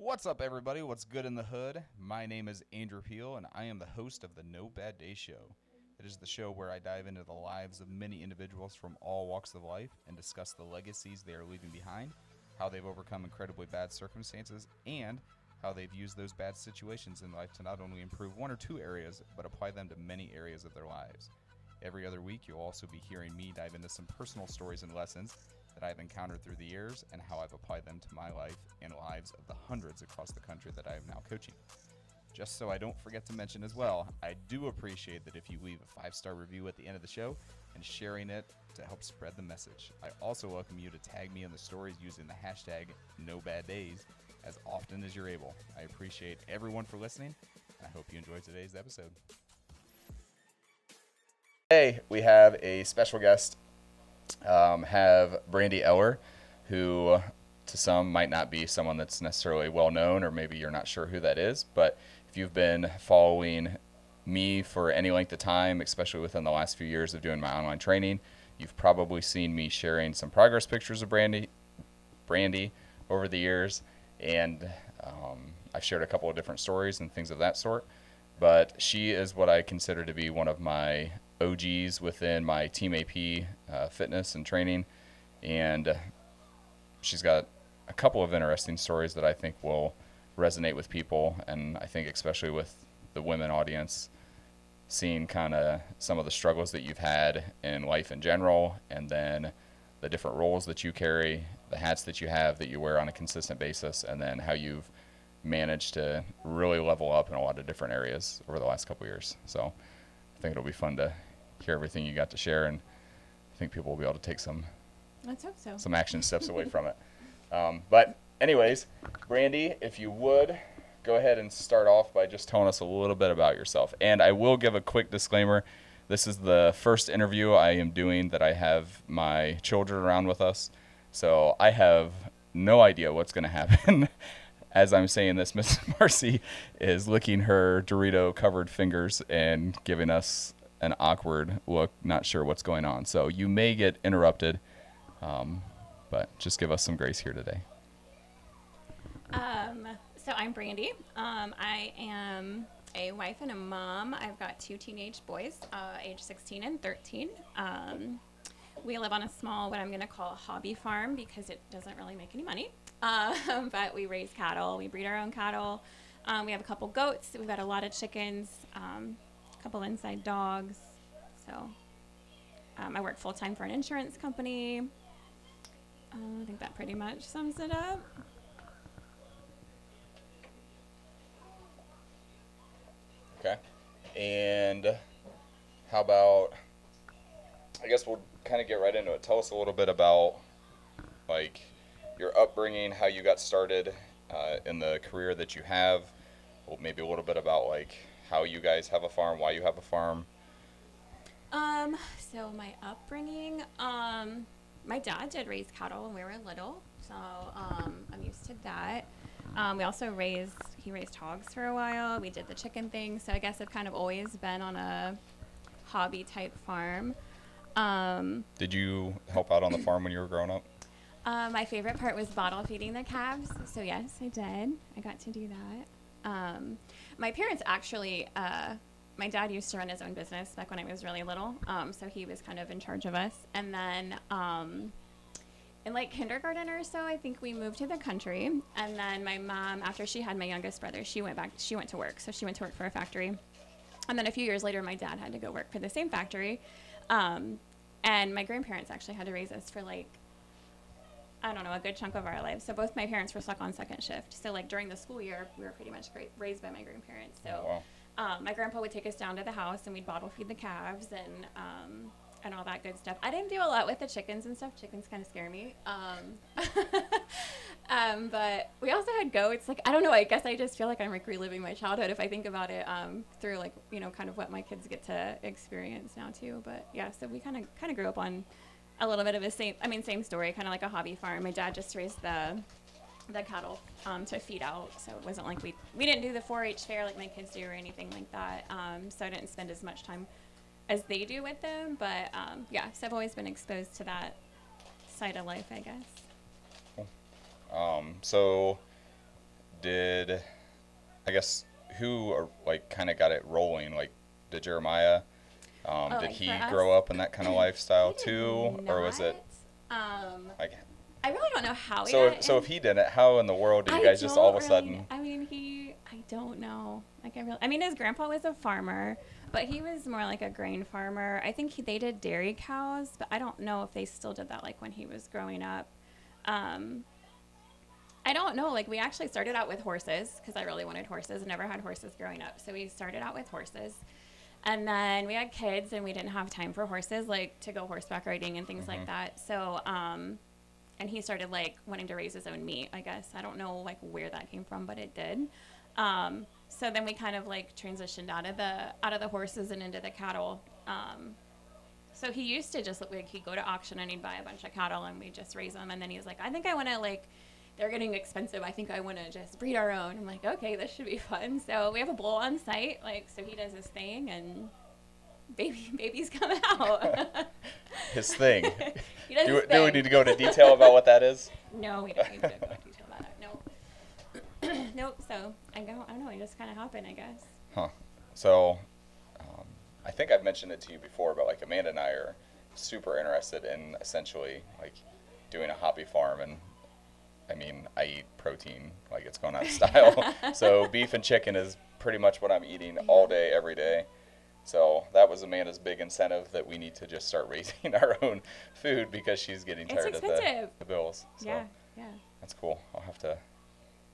What's up, everybody? What's good in the hood? My name is Andrew Peel, and I am the host of the No Bad Day Show. It is the show where I dive into the lives of many individuals from all walks of life and discuss the legacies they are leaving behind, how they've overcome incredibly bad circumstances, and how they've used those bad situations in life to not only improve one or two areas, but apply them to many areas of their lives. Every other week, you'll also be hearing me dive into some personal stories and lessons that I've encountered through the years and how I've applied them to my life and lives of the hundreds across the country that I am now coaching. Just so I don't forget to mention as well, I do appreciate that if you leave a five star review at the end of the show and sharing it to help spread the message. I also welcome you to tag me in the stories using the hashtag NoBadDays as often as you're able. I appreciate everyone for listening, and I hope you enjoyed today's episode. Today, we have a special guest um, have Brandi Eller, who to some might not be someone that's necessarily well known, or maybe you're not sure who that is. But if you've been following me for any length of time, especially within the last few years of doing my online training, you've probably seen me sharing some progress pictures of Brandi, Brandi over the years, and um, I've shared a couple of different stories and things of that sort. But she is what I consider to be one of my OGs within my Team AP uh, fitness and training, and she's got a couple of interesting stories that I think will resonate with people, and I think especially with the women audience, seeing kind of some of the struggles that you've had in life in general, and then the different roles that you carry, the hats that you have that you wear on a consistent basis, and then how you've managed to really level up in a lot of different areas over the last couple years. So I think it'll be fun to hear everything you got to share, and I think people will be able to take some Let's hope so. some action steps away from it. Um, but anyways, Brandi, if you would go ahead and start off by just telling us a little bit about yourself. And I will give a quick disclaimer. This is the first interview I am doing that I have my children around with us. So I have no idea what's going to happen. As I'm saying this, Miss Marcy is licking her Dorito covered fingers and giving us an awkward look, not sure what's going on. So you may get interrupted. Um, but just give us some grace here today. Um, so I'm Brandi. Um, I am a wife and a mom. I've got two teenage boys, uh, age 16 and 13. Um, we live on a small, what I'm going to call a hobby farm because it doesn't really make any money. Um, but we raise cattle. We breed our own cattle. Um, we have a couple goats. We've got a lot of chickens, couple inside dogs. So um, I work full time for an insurance company. Uh, I think that pretty much sums it up. Okay. And how about, I guess we'll kind of get right into it. Tell us a little bit about, like, your upbringing, how you got started uh, in the career that you have. Well, maybe a little bit about, like, how you guys have a farm, why you have a farm. Um, so my upbringing, um, my dad did raise cattle when we were little, so um, I'm used to that. Um, we also raised, he raised hogs for a while. We did the chicken thing, so I guess I've kind of always been on a hobby type farm. Um, Did you help out on the farm when you were growing up? uh, my favorite part was bottle feeding the calves, so yes, I did. I got to do that. Um, my parents actually, uh, my dad used to run his own business back when I was really little, um, so he was kind of in charge of us. And then um, in like kindergarten or so, I think we moved to the country. And then my mom, after she had my youngest brother, she went back. She went to work, so she went to work for a factory. And then a few years later, my dad had to go work for the same factory. Um, and my grandparents actually had to raise us for like I don't know, a good chunk of our lives. So both my parents were stuck on second shift. So like during the school year, we were pretty much great, raised by my grandparents. So Oh, wow. um, my grandpa would take us down to the house and we'd bottle feed the calves and um, and all that good stuff. I didn't do a lot with the chickens and stuff. Chickens kind of scare me. Um, um, but we also had goats. Like I don't know. I guess I just feel like I'm like reliving my childhood if I think about it um, through like you know kind of what my kids get to experience now too. But yeah, so we kind of kind of grew up on a little bit of a same. I mean, same story. Kind of like a hobby farm. My dad just raised the the cattle um, to feed out, so it wasn't like we we didn't do the 4-H fair like my kids do or anything like that. Um, so I didn't spend as much time as they do with them. But um, yeah, so I've always been exposed to that side of life, I guess. Um, so, did I guess who or, like kind of got it rolling? Like, did Jeremiah? Um, Oh, did like he grow up in that kind of lifestyle too, or was it not. Um, like? I really don't know how. he So, if, so if he did it, how in the world did you I guys just all of a don't sudden? really- I mean, he. I don't know. Like I really. I mean, his grandpa was a farmer, but he was more like a grain farmer. I think he, they did dairy cows, but I don't know if they still did that like when he was growing up. Um, I don't know. Like we actually started out with horses because I really wanted horses. And never had horses growing up, so we started out with horses. And then we had kids, and we didn't have time for horses, like to go horseback riding and things Mhm. like that. So, um, and he started like wanting to raise his own meat. I guess I don't know like where that came from, but it did. Um, so then we kind of like transitioned out of the out of the horses and into the cattle. Um, so he used to just like he'd go to auction and he'd buy a bunch of cattle and we just raise them. And then he was like, I think I want to like they're getting expensive. I think I want to just breed our own. I'm like, okay, this should be fun. So we have a bull on site, like so he does his thing and baby babies come out. His thing. do, his do we need to go into detail about what that is? No, we don't need to go into detail about it. Nope. nope. So I go. I don't know. It just kind of happened, I guess. Huh. So, um, I think I've mentioned it to you before, but like Amanda and I are super interested in essentially like doing a hobby farm, and I mean, I eat protein like it's going out of style. so beef and chicken is pretty much what I'm eating all day, every day. So that was Amanda's big incentive that we need to just start raising our own food because she's getting tired of the, the bills. So Yeah. Yeah. that's cool. I'll have to.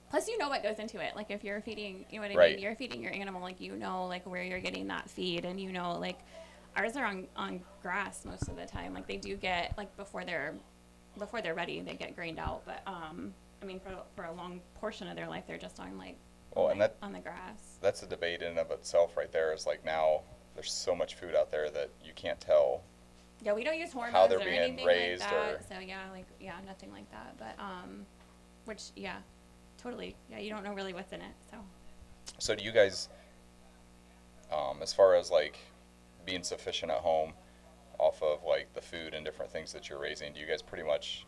Plus, you know what goes into it. Like if you're feeding, you know what I Right. mean. You're feeding your animal, like you know, like where you're getting that feed, and you know, like ours are on on grass most of the time. Like they do get like before they're before they're ready, they get grained out. But um, I mean, for for a long portion of their life, they're just on like Oh, on and the- that on the grass. that's a debate in and of itself right there is like now there's so much food out there that you can't tell Yeah, we don't use hormones they're or being anything raised like that. or- So yeah, like yeah, nothing like that. But um, which yeah, totally. Yeah, you don't know really what's in it. So so do you guys um, as far as like being sufficient at home off of like the food and different things that you're raising do you guys pretty much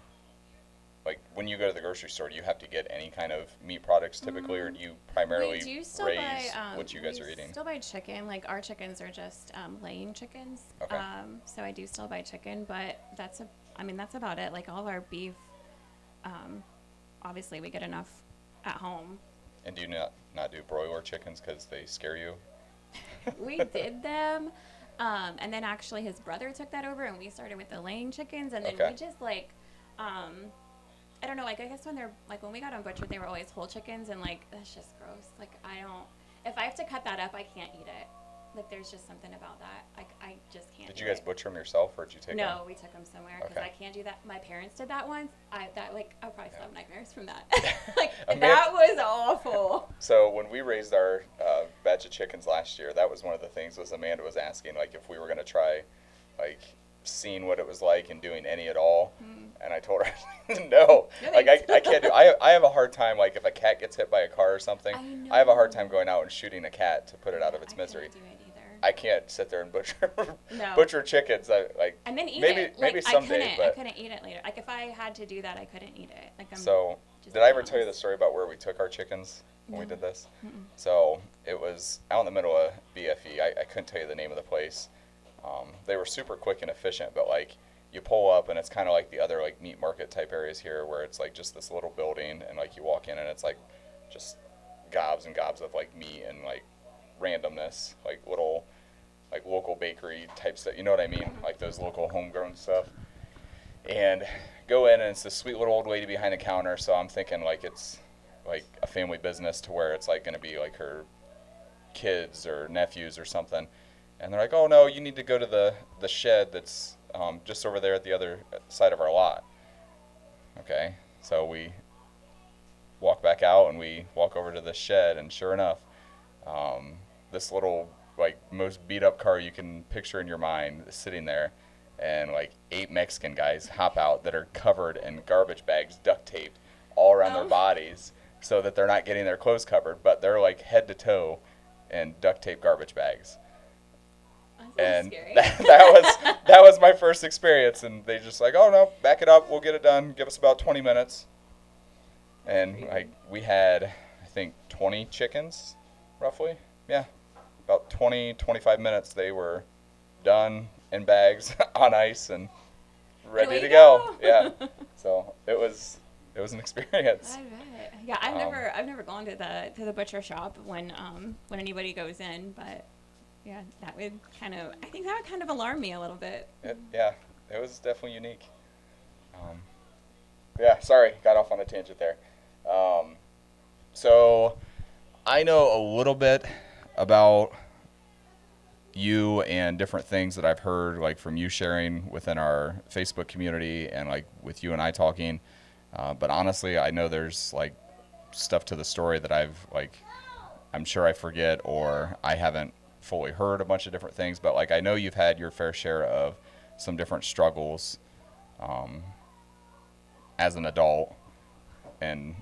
like when you go to the grocery store do you have to get any kind of meat products typically or do you primarily Mm. we do still raise buy um, what you guys are eating Still buy chicken. Like our chickens are just um, laying chickens. Okay. Um, so I do still buy chicken, but that's a. I mean that's about it. Like all of our beef. Um, obviously we get enough at home. and do you not not do broiler chickens because they scare you we did them. Um, and then actually his brother took that over and we started with the laying chickens and then Okay. we just like um I don't know, like I guess when they're like when we got on butchered they were always whole chickens and like that's just gross. Like I don't if I have to cut that up I can't eat it. Like there's just something about that. Like I just can't. did you guys it. butcher them yourself or did you take them? No, them we took them somewhere because Okay. I can't do that. My parents did that once. I that like I probably still have nightmares from that. like that was awful. So when we raised our uh, batch of chickens last year, that was one of the things was Amanda was asking like if we were gonna try, like seeing what it was like and doing any at all, and I told her no, like I. I can't do. I I have a hard time like if a cat gets hit by a car or something, I have a hard time going out and shooting a cat to put it out of its I misery. Can't do it either. I can't sit there and butcher No. butcher chickens. I, like and then eat maybe it. maybe like, someday, I couldn't, but I couldn't eat it later. Like if I had to do that, I couldn't eat it. Like I'm So, did I ever tell you the story about where we took our chickens when we did this? Mm-mm. So, it was out in the middle of BFE. I, I couldn't tell you the name of the place. Um, they were super quick and efficient, but like you pull up and it's kind of like the other like meat market type areas here where it's like just this little building and like you walk in and it's like just gobs and gobs of like meat and like randomness, like little like local bakery type stuff. You know what I mean? Like those local homegrown stuff. And go in and it's this sweet little old lady behind the counter. So I'm thinking like it's like a family business to where it's like going to be like her kids or nephews or something. And they're like, oh no, you need to go to the, the shed that's um, just over there at the other side of our lot. Okay, so we walk back out and we walk over to the shed, and sure enough, um, this little like most beat up car you can picture in your mind sitting there, and like eight Mexican guys hop out that are covered in garbage bags, duct taped all around Oh. their bodies, so that they're not getting their clothes covered, but they're like head to toe in duct tape garbage bags. That's a little and that, that was that was my first experience and they just like oh no back it up we'll get it done give us about 20 minutes. And like we had i think 20 chickens, roughly. Yeah, about 20, 25 minutes. They were done in bags on ice and ready to go. go. Yeah. So it was it was an experience. I bet. Yeah, I've Um, never I've never gone to the to the butcher shop when um when anybody goes in, but yeah, that would kind of I think that would kind of alarm me a little bit. It, yeah, it was definitely unique. Um, yeah, sorry, got off on a tangent there. Um, so I know a little bit about you and different things that I've heard, like from you sharing within our Facebook community and like with you and I talking. Uh, but honestly, I know there's like stuff to the story that I've like, I'm sure I forget or I haven't fully heard a bunch of different things. But like, I know you've had your fair share of some different struggles um, as an adult in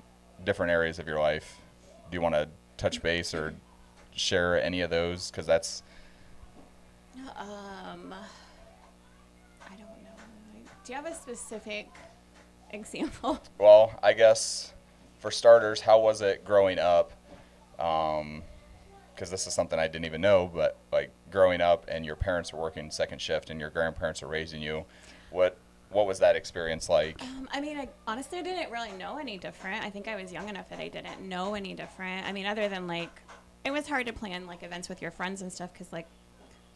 different areas of your life. Do you want to touch base or share any of those? Because that's Um, I don't know. Do you have a specific example? Well, I guess for starters, how was it growing up? Because this is something I didn't even know, but like growing up and your parents were working second shift and your grandparents are raising you, what what was that experience like? Um, I mean, I honestly didn't really know any different. I think I was young enough that I didn't know any different. I mean, other than like, it was hard to plan like events with your friends and stuff because like,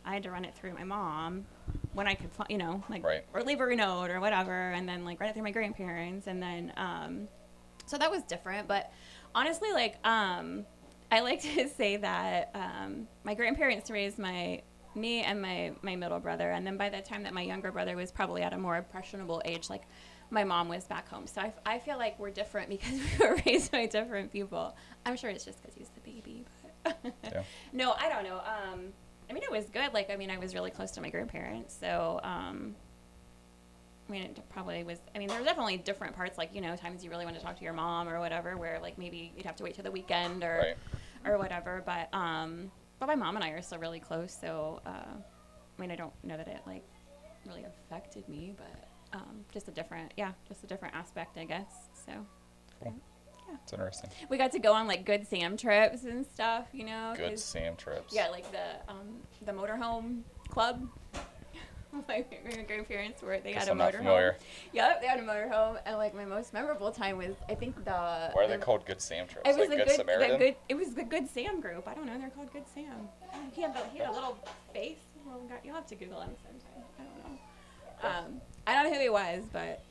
I had to run it through my mom when I could, you know, like, Right. or leave her a note or whatever, and then like run it through my grandparents, and then, um, so that was different. But honestly, like, um, I like to say that um, my grandparents raised my me and my my middle brother, and then by the time that my younger brother was probably at a more impressionable age, like my mom was back home. So I, I feel like we're different because we were raised by different people. I'm sure it's just because he's the Yeah. no, I don't know. Um, I mean, it was good. Like, I mean, I was really close to my grandparents, so um, I mean, it probably was. I mean, there were definitely different parts, like you know, times you really want to talk to your mom or whatever, where like maybe you'd have to wait till the weekend or Right. or whatever. But um, but my mom and I are still really close, so uh, I mean, I don't know that it like really affected me, but um, just a different, yeah, just a different aspect, I guess. So Cool. yeah, It's interesting. we got to go on like good Sam trips and stuff, you know. Good Sam trips. yeah, like the um, the motorhome club. my my grandparents were they Guess had a I'm motorhome. familiar. Yep, they had a motorhome, and like my most memorable time was I think the. Why are they called Good Sam trips? It was like the Good good, Samaritan? the good. It was the Good Sam group. I don't know. They're called Good Sam. He had the, he had a little face. Well, you'll have to Google him sometime. I don't know. Um, I don't know who he was, but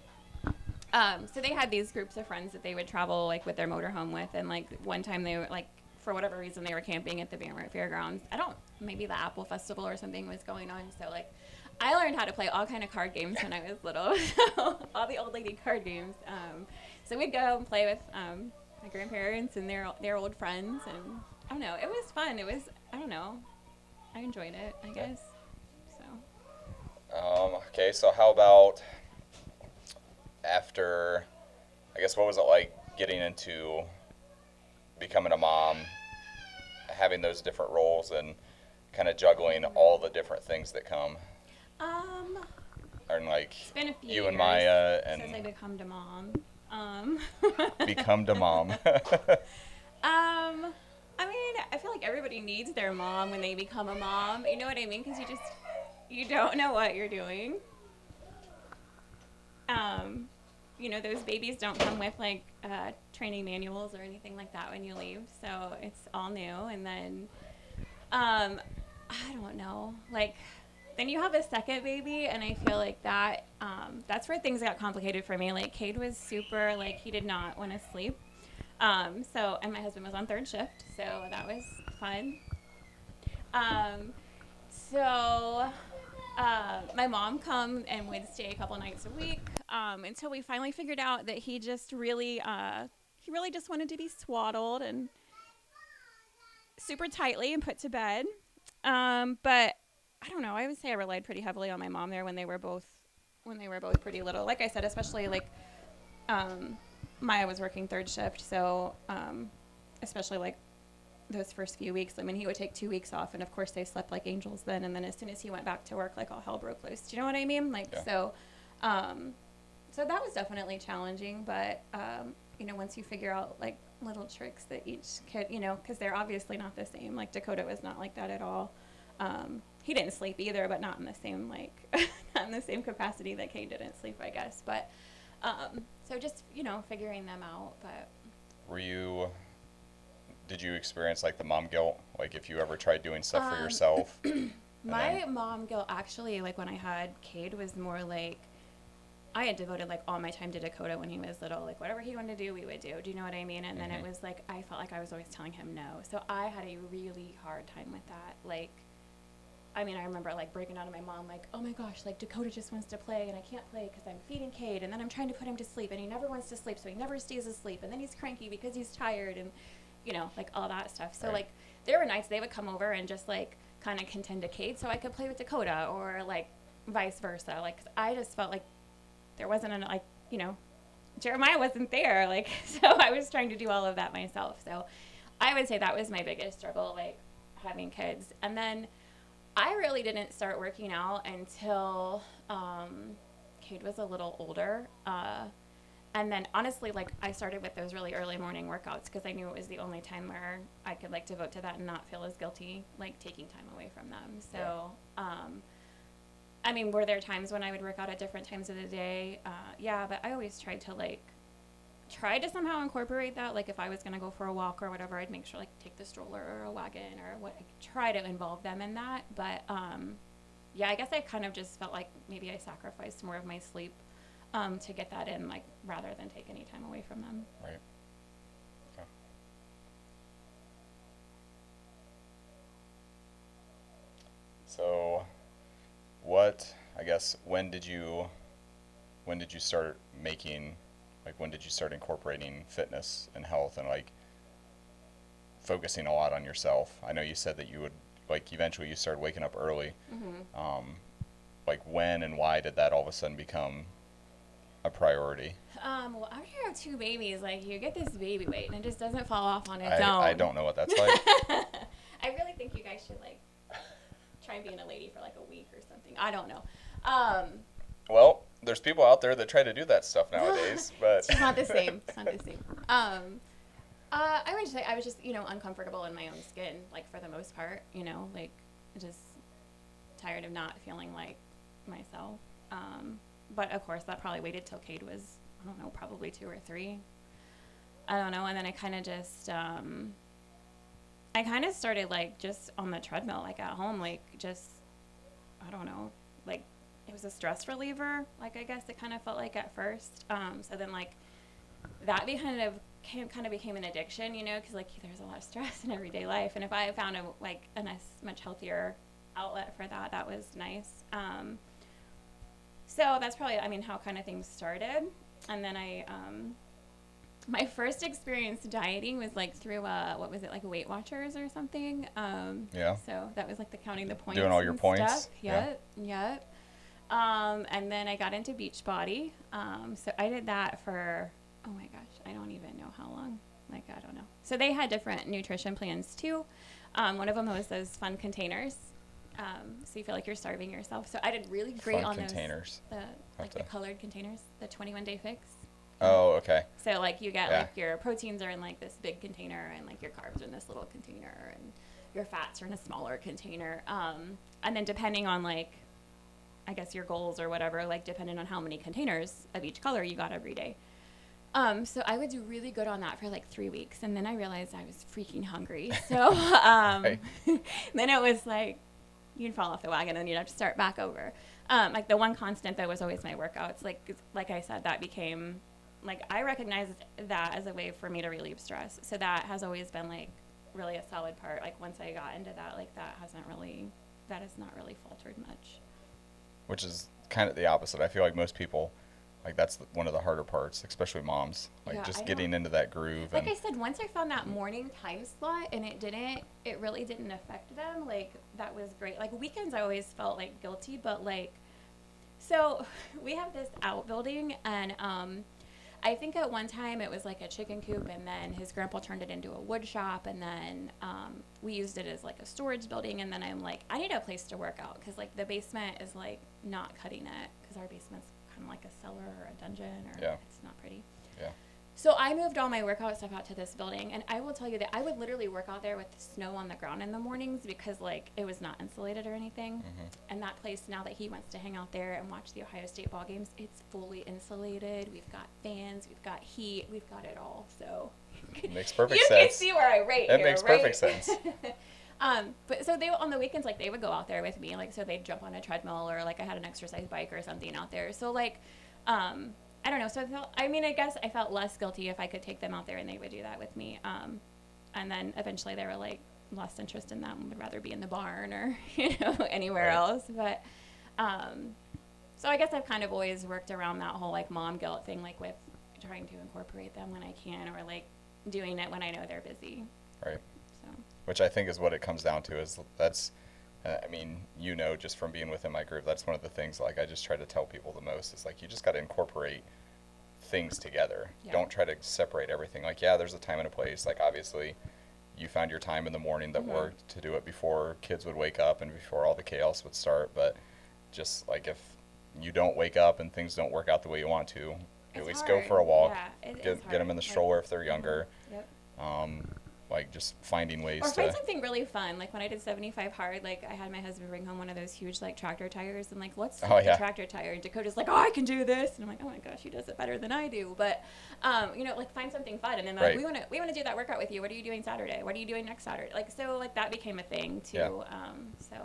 um, so they had these groups of friends that they would travel like with their motorhome with, and like one time they were like for whatever reason they were camping at the Van Fairgrounds. I don't maybe the Apple Festival or something was going on, so like I learned how to play all kind of card games when I was little, all the old lady card games. Um, so we'd go and play with um, my grandparents and their their old friends, and I don't know, it was fun. It was I don't know, I enjoyed it. I guess so. Um, okay, so how about after, I guess, what was it like getting into becoming a mom, having those different roles, and kind of juggling all the different things that come? Um, And like it's been a few you and Maya since I and become a mom. Um, become the mom. Um, I mean, I feel like everybody needs their mom when they become a mom. You know what I mean? Because you just you don't know what you're doing. Um, you know, those babies don't come with like uh, training manuals or anything like that when you leave, so it's all new. And then, um, I don't know, like. Then you have a second baby, and I feel like that um, that's where things got complicated for me. Like Cade was super, like he did not want to sleep. Um, so, and my husband was on third shift, so that was fun. Um, so, uh, my mom come and would stay a couple nights a week um, until we finally figured out that he just really, uh, he really just wanted to be swaddled and super tightly and put to bed. Um, but I don't know. I would say I relied pretty heavily on my mom there when they were both when they were both pretty little. Like I said, especially like um, Maya was working third shift, so um, especially like those first few weeks. I mean, he would take two weeks off, and of course they slept like angels then. And then as soon as he went back to work, like all hell broke loose. Do you know what I mean? Like Yeah. so, um, so that was definitely challenging. But um, you know, once you figure out like little tricks that each kid, you know, because they're obviously not the same. Like Dakota was not like that at all. Um, he didn't sleep either, but not in the same like not in the same capacity that Cade didn't sleep, I guess. But um, so just you know figuring them out. But Were you? Did you experience like the mom guilt? Like if you ever tried doing stuff for Um, yourself? my mom guilt actually like when I had Cade was more like I had devoted like all my time to Dakota when he was little. Like whatever he wanted to do, we would do. Do you know what I mean? And then it Mhm. was like I felt like I was always telling him no. So I had a really hard time with that. Like I mean, I remember like breaking down to my mom, like, "Oh my gosh, like Dakota just wants to play, and I can't play because I'm feeding Cade, and then I'm trying to put him to sleep, and he never wants to sleep, so he never stays asleep, and then he's cranky because he's tired, and you know, like all that stuff." So Right. like, there were nights they would come over and just like kind of contend to Cade, so I could play with Dakota, or like vice versa. Like 'cause I just felt like there wasn't an like you know, Jeremiah wasn't there, like so I was trying to do all of that myself. So I would say that was my biggest struggle, like having kids, and then. I really didn't start working out until um, Cade was a little older. Uh, and then honestly, like I started with those really early morning workouts because I knew it was the only time where I could like devote to that and not feel as guilty, like taking time away from them. So, um, I mean, were there times when I would work out at different times of the day? Uh, yeah, but I always tried to like try to somehow incorporate that. Like if I was gonna go for a walk or whatever, I'd make sure like take the stroller or a wagon or what. I try to involve them in that. But um, yeah, I guess I kind of just felt like maybe I sacrificed more of my sleep um, to get that in, like rather than take any time away from them. Right. Okay. So, what? I guess when did you? When did you start making? Like when did you start incorporating fitness and health and like focusing a lot on yourself? I know you said that you would like eventually you started waking up early. Mm-hmm. Um, like when and why did that all of a sudden become a priority? Um, well, after you have two babies, like you get this baby weight and it just doesn't fall off on its I, own. I don't know what that's like. I really think you guys should like try being a lady for like a week or something. I don't know. Um, Well, there's people out there that try to do that stuff nowadays, but it's not the same. It's not the same. Um, uh, I would just say I was just you know uncomfortable in my own skin, like for the most part. You know, like just tired of not feeling like myself. Um, but of course, that probably waited till Cade was I don't know, probably two or three. I don't know, and then I kind of just um, I kind of started like just on the treadmill, like at home, like just I don't know, like it was a stress reliever. Like I guess it kind of felt like at first. Um, so then like that kind of came, kind of became an addiction, you know, because like there's a lot of stress in everyday life, and if I found a like a nice, much healthier outlet for that, that was nice. Um, so that's probably I mean how kind of things started, and then I. Um, my first experience dieting was like through uh what was it like Weight Watchers or something. Um, Yeah. So that was like the counting the points. Doing all your points? Stuff. Yeah. Yep. Yep. Um, and then I got into Beachbody. Um, so I did that for oh my gosh, I don't even know how long. Like I don't know. So they had different nutrition plans too. Um, one of them was those fun containers. Um, so you feel like you're starving yourself. So I did really great Fun on containers. those. The like the colored containers, the 21 day fix. Oh, okay. So like you get Yeah. like your proteins are in like this big container and like your carbs are in this little container and your fats are in a smaller container. Um, and then depending on like I guess your goals or whatever, like depending on how many containers of each color you got every day. Um, so I would do really good on that for like three weeks, and then I realized I was freaking hungry. So um, Right. then it was like you'd fall off the wagon, and you'd have to start back over. Um, like the one constant that was always my workouts. Like like I said, that became like I recognized that as a way for me to relieve stress. So that has always been like really a solid part. Like once I got into that, like that hasn't really that has not really faltered much. Which is kind of the opposite. I feel like most people, like that's the, one of the harder parts, especially moms. Like Yeah, just I getting into that groove. Like I said, once I found that morning time slot and it didn't, it really didn't affect them. Like that was great. Like weekends, I always felt like guilty, but like, so we have this outbuilding and um, I think at one time it was like a chicken coop, and then his grandpa turned it into a wood shop, and then um, we used it as like a storage building. And then I'm like, I need a place to work out because like the basement is like not cutting it because our basement's kind of like a cellar or a dungeon, or Yeah. it's not pretty. So I moved all my workout stuff out to this building, and I will tell you that I would literally work out there with snow on the ground in the mornings because like it was not insulated or anything. And that place now that he wants to hang out there and watch the Ohio State ball games, it's fully insulated. We've got fans, we've got heat, we've got it all. So it Makes perfect you sense. You can see where I rate It here, makes right? perfect sense. um, but so they on the weekends like they would go out there with me, like so they'd jump on a treadmill or like I had an exercise bike or something out there. So like, um, I don't know. So I felt. I mean, I guess I felt less guilty if I could take them out there and they would do that with me. Um, and then eventually they were like lost interest in that and would rather be in the barn or you know anywhere Right. else. But um, so I guess I've kind of always worked around that whole like mom guilt thing, like with trying to incorporate them when I can or like doing it when I know they're busy. Right. So. Which I think is what it comes down to. Is that's, uh, I mean, you know, just from being within my group, that's one of the things. Like I just try to tell people the most is like you just got to incorporate things together. Yeah. Don't try to separate everything. Like yeah, there's a time and a place. Like obviously, you found your time in the morning that Mhm. worked to do it before kids would wake up and before all the chaos would start. But just like if you don't wake up and things don't work out the way you want to, at It's least go for a walk. Yeah, get, get them in the stroller if they're younger. Yep. Um, like just finding ways Or to. find something really fun. Like when I did 75 hard, like I had my husband bring home one of those huge like tractor tires and like, let's Oh, yeah. the tractor tire. And Dakota's like, oh, I can do this. And I'm like, oh my gosh, he does it better than I do. But, um, you know, like find something fun. And then like, Right. we want to, we want to do that workout with you. What are you doing Saturday? What are you doing next Saturday? Like, so like that became a thing too. Yeah. Um, so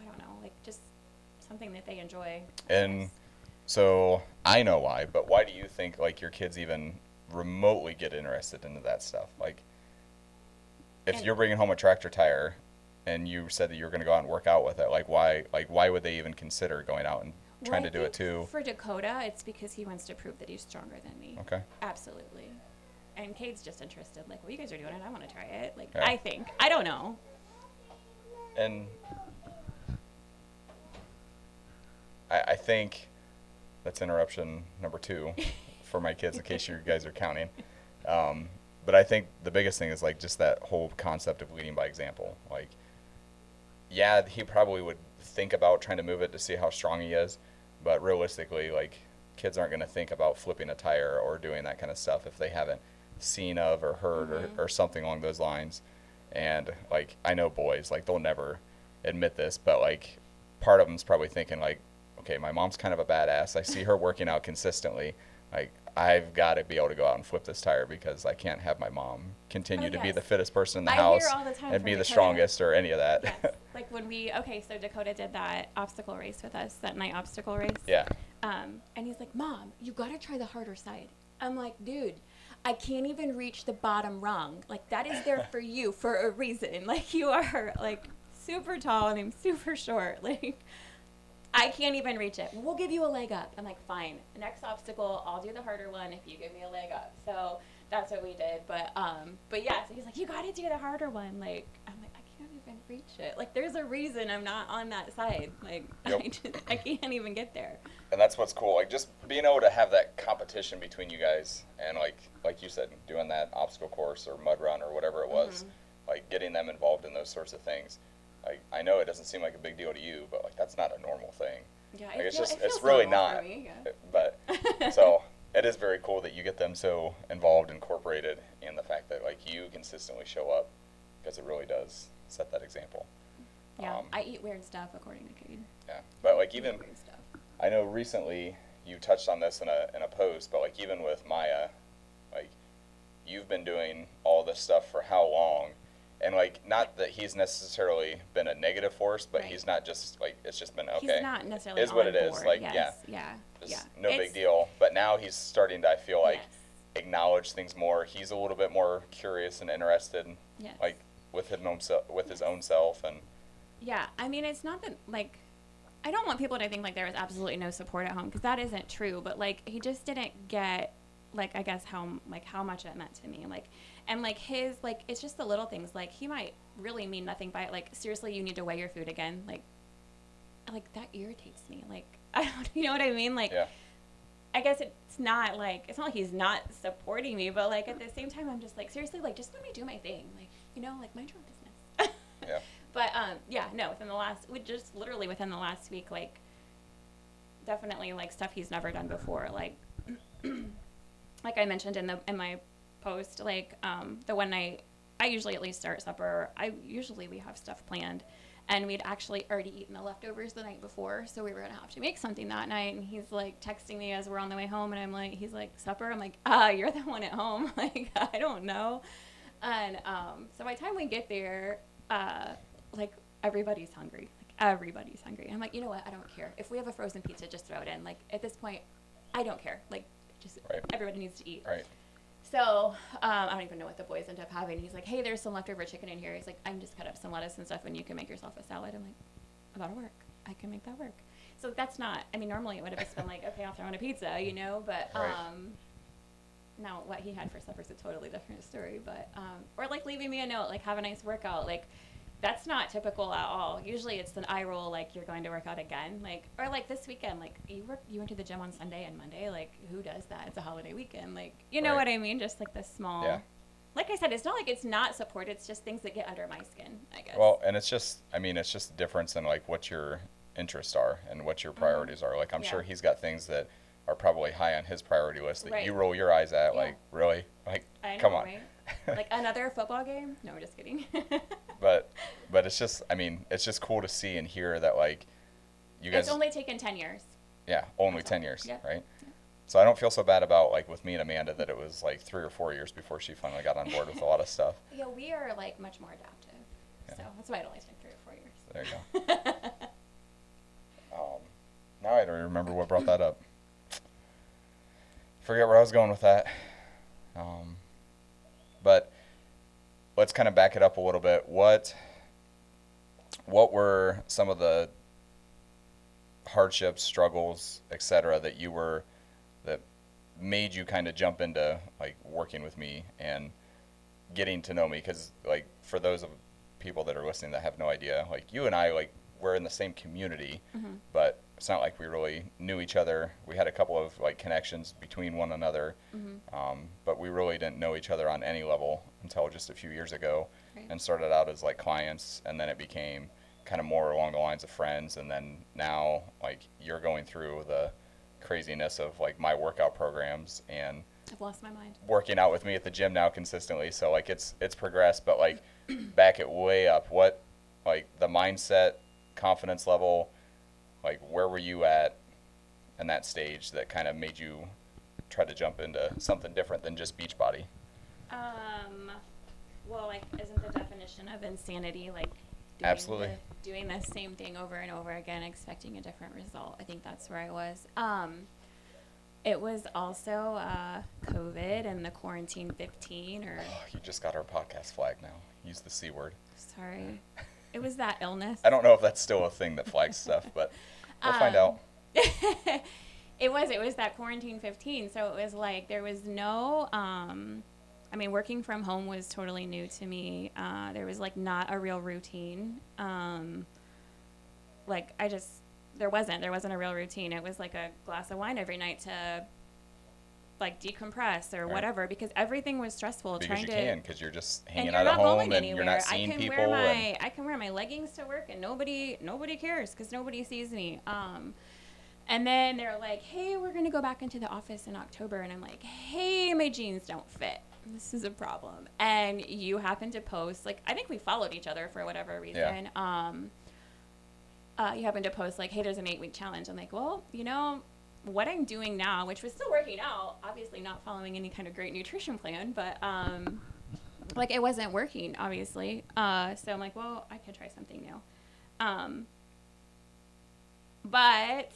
I don't know, like just something that they enjoy. And so I know why, but why do you think like your kids even remotely get interested into that stuff? Like, if And- you're bringing home a tractor tire, and you said that you were going to go out and work out with it, like why, like why would they even consider going out and Well, trying I to do it too? For Dakota, it's because he wants to prove that he's stronger than me. Okay. Absolutely. And Cade's just interested. Like, well, you guys are doing it. I want to try it. Like, Yeah. I think. I don't know. And I, I think that's interruption number two for my kids, in case you guys are counting. Um, but I think the biggest thing is like just that whole concept of leading by example. Like, yeah, he probably would think about trying to move it to see how strong he is, but realistically, like, kids aren't going to think about flipping a tire or doing that kind of stuff if they haven't seen of or heard Mhm. or, or something along those lines. And like, I know boys, like, they'll never admit this, but like, part of them's probably thinking like, okay, my mom's kind of a badass. I see her working out consistently. Like, I've got to be able to go out and flip this tire because I can't have my mom continue Oh, to be the fittest person in the I house the and be the strongest or any of that. Yes. like when we, okay, so Dakota did that obstacle race with us, that night obstacle race. yeah. Um, and he's like, Mom, you got to try the harder side. I'm like, dude, I can't even reach the bottom rung. Like, that is there for you for a reason. Like, you are like super tall and I'm super short. Like, I can't even reach it. We'll give you a leg up. I'm like, fine. Next obstacle, I'll do the harder one if you give me a leg up. So that's what we did. But um, but yeah. So he's like, you got to do the harder one. Like I'm like, I can't even reach it. Like there's a reason I'm not on that side. Like Yep. I just I can't even get there. and that's what's cool like just being able to have that competition between you guys and like like you said doing that obstacle course or mud run or whatever it was Mm-hmm. like getting them involved in those sorts of things like i know it doesn't seem like a big deal to you but like that's not a normal thing Yeah, like it's feel- just it it's really not me, yeah. but so it is very cool that you get them so involved incorporated in the fact that like you consistently show up because it really does set that example Yeah, Um, I eat weird stuff according to Cade. yeah but like even weird stuff. I know recently you touched on this in a in a post, but like even with Maya, like you've been doing all this stuff for how long? And like not that he's necessarily been a negative force, but Right. he's not just like it's just been okay. He's not necessarily Is what it is, board. like, yes. yeah. yeah, yeah. no It's- big deal. But now he's starting to I feel like yes, acknowledge things more. He's a little bit more curious and interested yes. like with his own self with his own self and Yeah, I mean, it's not that like I don't want people to think like there was absolutely no support at home because that isn't true. But like he just didn't get like I guess how like how much it meant to me. Like and like his like it's just the little things. Like he might really mean nothing by it. Like seriously, you need to weigh your food again. Like like that irritates me. Like I don't, you know what I mean? Like yeah. I guess it's not like it's not like he's not supporting me, but like at the same time, I'm just like seriously, like just let me do my thing, like you know, like mind your own business. Yeah. But um, yeah, no, within the last, we just literally within the last week, like definitely like stuff he's never done before, like like I mentioned in the in my post, like um, the one night I usually at least start supper. I usually we have stuff planned, and we'd actually already eaten the leftovers the night before, so we were gonna have to make something that night. And he's like texting me as we're on the way home, and I'm like, he's like supper. I'm like, ah, you're the one at home. like I don't know. And um, so by the time we get there, uh, like everybody's hungry. Like everybody's hungry. And I'm like, you know what? I don't care. If we have a frozen pizza, just throw it in. Like at this point, I don't care. Like just Right. everybody needs to eat. Right. So um, I don't even know what the boys end up having. He's like, hey, there's some leftover chicken in here. He's like, I can just cut up some lettuce and stuff, and you can make yourself a salad. I'm like, that'll work. I can make that work. So that's not. I mean, normally it would have just been like, okay, I'll throw in a pizza, you know. But Right. um, now what he had for supper is a totally different story. But um, or like leaving me a note, like have a nice workout, like. That's not typical at all. Usually it's an eye roll, like you're going to work out again, like or like this weekend, like you work, you went to the gym on Sunday and Monday, like who does that? It's a holiday weekend, like you know Right. what I mean? Just like this small. Yeah. Like I said, it's not like it's not support. It's just things that get under my skin, I guess. Well, and it's just, I mean, it's just a difference in like what your interests are and what your priorities are. Like, I'm Mm-hmm. Yeah. sure he's got things that are probably high on his priority list that Right. you roll your eyes at. Yeah. Like, really? Like, I know, come on. right? like another football game? No, I'm just kidding. but, but it's just, I mean, it's just cool to see and hear that like, you guys, it's only taken ten years. yeah, only That's ten all. years, Yeah. right? So I don't feel so bad about like with me and Amanda that it was like three or four years before she finally got on board with a lot of stuff. Yeah, we are like much more adaptive. Yeah. So that's why it only took three or four years. There you go. Um, now I don't remember what brought that up. Forget where I was going with that. Um, let's kind of back it up a little bit. What what were some of the hardships, struggles, etc. that you were that made you kind of jump into like working with me and getting to know me? Because like for those of people that are listening that have no idea, like you and I, like we're in the same community, Mhm. but it's not like we really knew each other. We had a couple of like connections between one another, Mhm. um, but we really didn't know each other on any level until just a few years ago, Right. and started out as like clients, and then it became kind of more along the lines of friends, and then now like you're going through the craziness of like my workout programs and I've lost my mind. working out with me at the gym now consistently. So like it's it's progressed, but like back it way up. What like the mindset, confidence level, like where were you at in that stage that kind of made you try to jump into something different than just Beachbody? Um, well, like, isn't the definition of insanity like doing Absolutely. the, doing the same thing over and over again, expecting a different result? I think that's where I was. Um, it was also uh, COVID and the quarantine 15, or Oh, you just got our podcast flag now. Use the c word. sorry, it was that illness. I don't know if that's still a thing that flags stuff, but we'll find out. Um, it was it was that quarantine 15 so it was like there was no um i mean working from home was totally new to me uh, there was like not a real routine um like i just there wasn't there wasn't a real routine it was like a glass of wine every night to like decompress or Right. whatever because everything was stressful Because trying you to can, because you're just hanging you're out at home going and anywhere. you're not seeing I can people. wear my and I can wear my leggings to work and nobody nobody cares because nobody sees me. Um, and then they're like, "Hey, we're gonna go back into the office in October," and I'm like, "Hey, my jeans don't fit. This is a problem." And you happen to post like I think we followed each other for whatever reason. Um, uh, you happen to post like, "Hey, there's an eight week challenge." I'm like, "Well, you know." What I'm doing now, which was still working out, obviously not following any kind of great nutrition plan, but um, like it wasn't working obviously. Uh, so i'm like well i could try something new. Um, but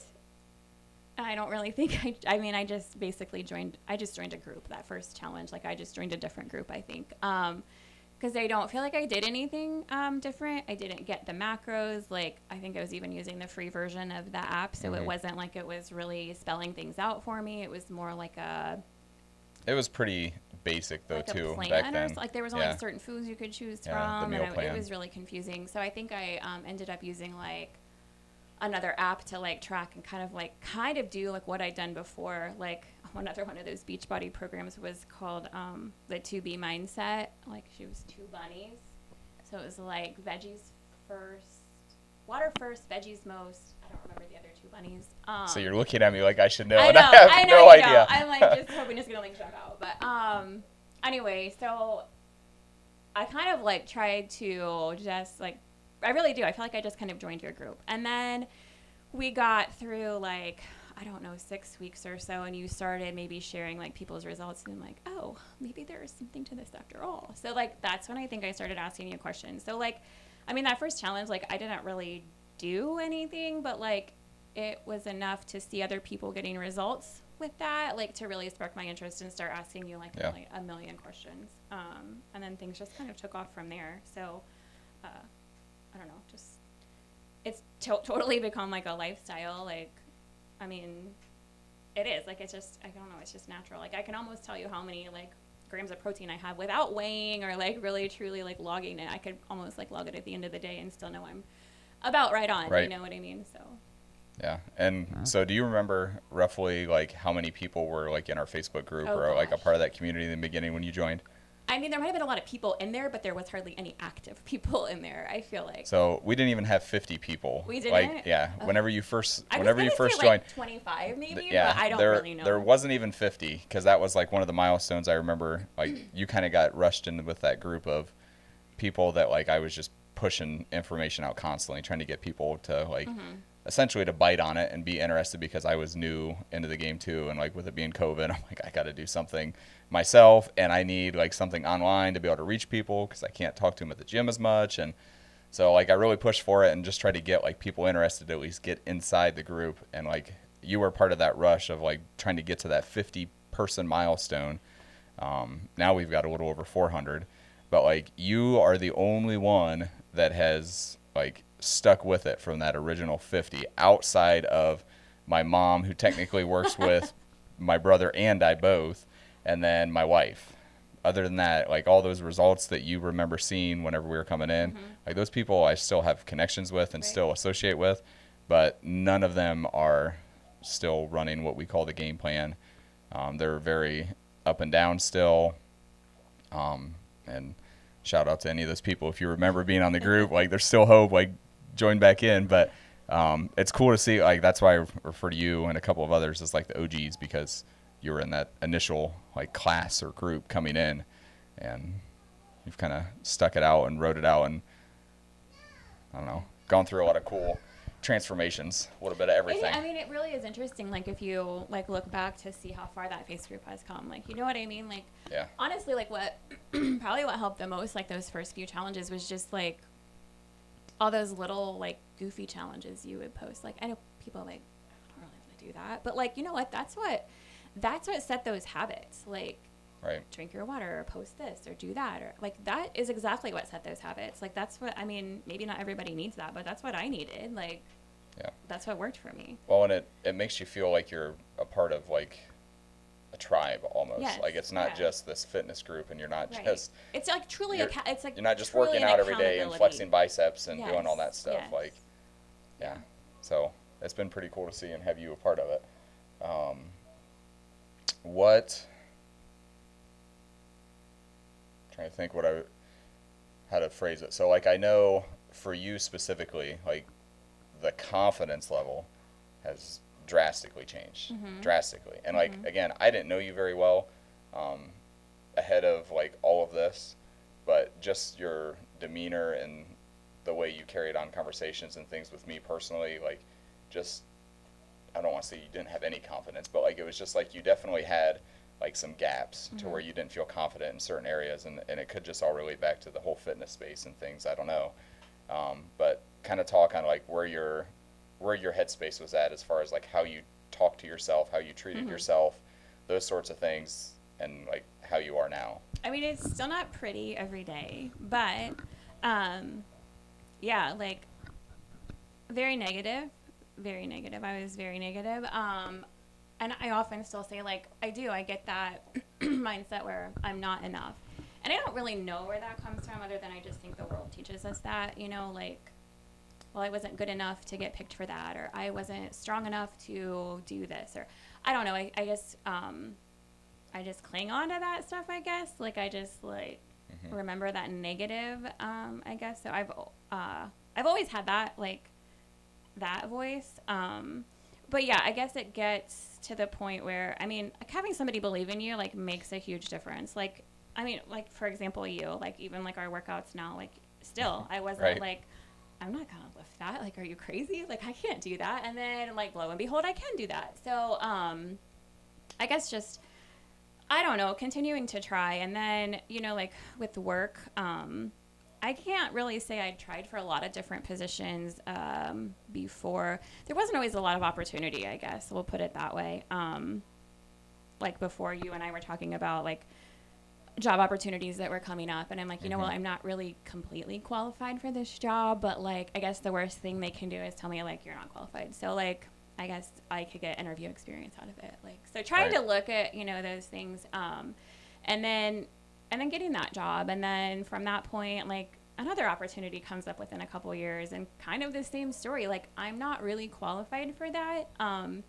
i don't really think I, I mean i just basically joined i just joined a group that first challenge. Like i just joined a different group i think because i don't feel like i did anything um, different i didn't get the macros like i think i was even using the free version of the app so Mhm. it wasn't like it was really spelling things out for me it was more like a It was pretty basic though like too back then. like there was only Yeah. certain foods you could choose Yeah, the from meal and I, plan. it was really confusing so i think i um, ended up using like another app to like track and kind of like kind of do like what i'd done before like another one of those beachbody programs was called um, the 2b mindset like she was two bunnies so it was like veggies first water first, veggies most. I don't remember the other two bunnies. Um, So you're looking at me like I should know, I and know, I have I know, no idea. know. I'm like just hoping it's gonna like jump out. But um, anyway, so I kind of like tried to just like I really do. I feel like I just kind of joined your group, and then we got through like I don't know six weeks or so, and you started maybe sharing like people's results, and I'm like, oh, maybe there is something to this after all. So like that's when I think I started asking you questions. So like, I mean that first challenge, like I didn't really do anything, but like it was enough to see other people getting results with that, like to really spark my interest and start asking you like Yeah. a, million, a million questions. Um, and then things just kind of took off from there. So, uh, I don't know, just it's to- totally become like a lifestyle. Like, I mean, it is like it's just I don't know, it's just natural. Like I can almost tell you how many like grams of protein I have without weighing or like really truly like logging it. I could almost like log it at the end of the day and still know I'm about right on. Right. You know what I mean? So. Yeah. And so do you remember roughly like how many people were like in our Facebook group Oh, or like a part of that community in the beginning when you joined? I mean, there might have been a lot of people in there, but there was hardly any active people in there. I feel like. So we didn't even have 50 people. We didn't? Like yeah, Okay. whenever you first I whenever you first like, joined 25 maybe, th- yeah, but I don't there, really know. There wasn't even 50 because that was like one of the milestones I remember. Like you kind of got rushed in with that group of people that like I was just pushing information out constantly, trying to get people to like Mm-hmm. essentially to bite on it and be interested because I was new into the game too. And like with it being COVID, I'm like I got to do something myself, and I need like something online to be able to reach people because I can't talk to them at the gym as much and. So like I really pushed for it and just tried to get like people interested to at least get inside the group and like you were part of that rush of like trying to get to that 50 person milestone. Um, now we've got a little over 400, but like you are the only one that has like stuck with it from that original 50 outside of my mom who technically works with my brother and I both and then my wife other than that, like all those results that you remember seeing whenever we were coming in, like those people I still have connections with and Right. still associate with, but none of them are still running what we call the game plan. Um, they're very up and down still. Um, and shout out to any of those people if you remember being on the group. like there's still hope. Like join back in, but um, it's cool to see. Like that's why I refer to you and a couple of others as like the OGs because you were in that initial like class or group coming in, and you've kind of stuck it out and wrote it out and I don't know, gone through a lot of cool transformations, a little bit of everything. I mean, it really is interesting. Like, if you like look back to see how far that face group has come, like, you know what I mean? Like, yeah, honestly, like what probably what helped the most, like those first few challenges, was just like all those little like goofy challenges you would post. Like, I know people like I don't really want to do that, but like, you know what? That's what that's what set those habits. Like, right. drink your water or post this or do that or like that is exactly what set those habits like that's what i mean maybe not everybody needs that but that's what i needed like Yeah. that's what worked for me Well, and it, it makes you feel like you're a part of like a tribe almost. Yes, like it's not yeah. just this fitness group, and you're not right just it's like truly you're- a ca- it's like you're not just working out every day and flexing biceps and doing all that stuff. yes. Like, yeah. So it's been pretty cool to see and have you a part of it. Um, what? I'm trying to think what I how to phrase it. So like I know for you specifically, like the confidence level has drastically changed, Mhm. drastically. And like Mhm. again, I didn't know you very well um, ahead of like all of this, but just your demeanor and the way you carried on conversations and things with me personally, like just I don't want to say you didn't have any confidence, but like it was just like you definitely had like some gaps to where you didn't feel confident in certain areas, and, and it could just all relate back to the whole fitness space and things. I don't know, um, but kind of talk on like where your where your headspace was at as far as like how you talked to yourself, how you treated Mhm. yourself, those sorts of things, and like how you are now. I mean, it's still not pretty every day, but um, yeah, like very negative, very negative. I was very negative. Um, and I often still say, like, I do, I get that mindset where I'm not enough. And I don't really know where that comes from, other than I just think the world teaches us that, you know, like, well, I wasn't good enough to get picked for that, or I wasn't strong enough to do this, or I don't know. I, I just, um, I just cling on to that stuff, I guess. Like I just like Mhm. remember that negative, um, I guess. So I've uh, I've always had that. Like that voice. Um, but yeah, I guess it gets to the point where I mean, like having somebody believe in you like makes a huge difference. Like, I mean, like for example, you like even like our workouts now, like still I wasn't Right. like. I'm not gonna lift that. Like, are you crazy? Like, I can't do that. And then, like, lo and behold, I can do that. So, um, I guess just I don't know, continuing to try. And then, you know, like with work, um, I can't really say I tried for a lot of different positions um, before. There wasn't always a lot of opportunity, I guess. We'll put it that way. Um, like before you and I were talking about like job opportunities that were coming up and I'm like, you know, well. I'm not really completely qualified for this job, but like I guess the worst thing they can do is tell me like you're not qualified. So like I guess I could get interview experience out of it. Like so trying to look at, you know, those things um and then and then getting that job. And then from that point like another opportunity comes up within a couple years and kind of the same story. Like i'm not really qualified for that um,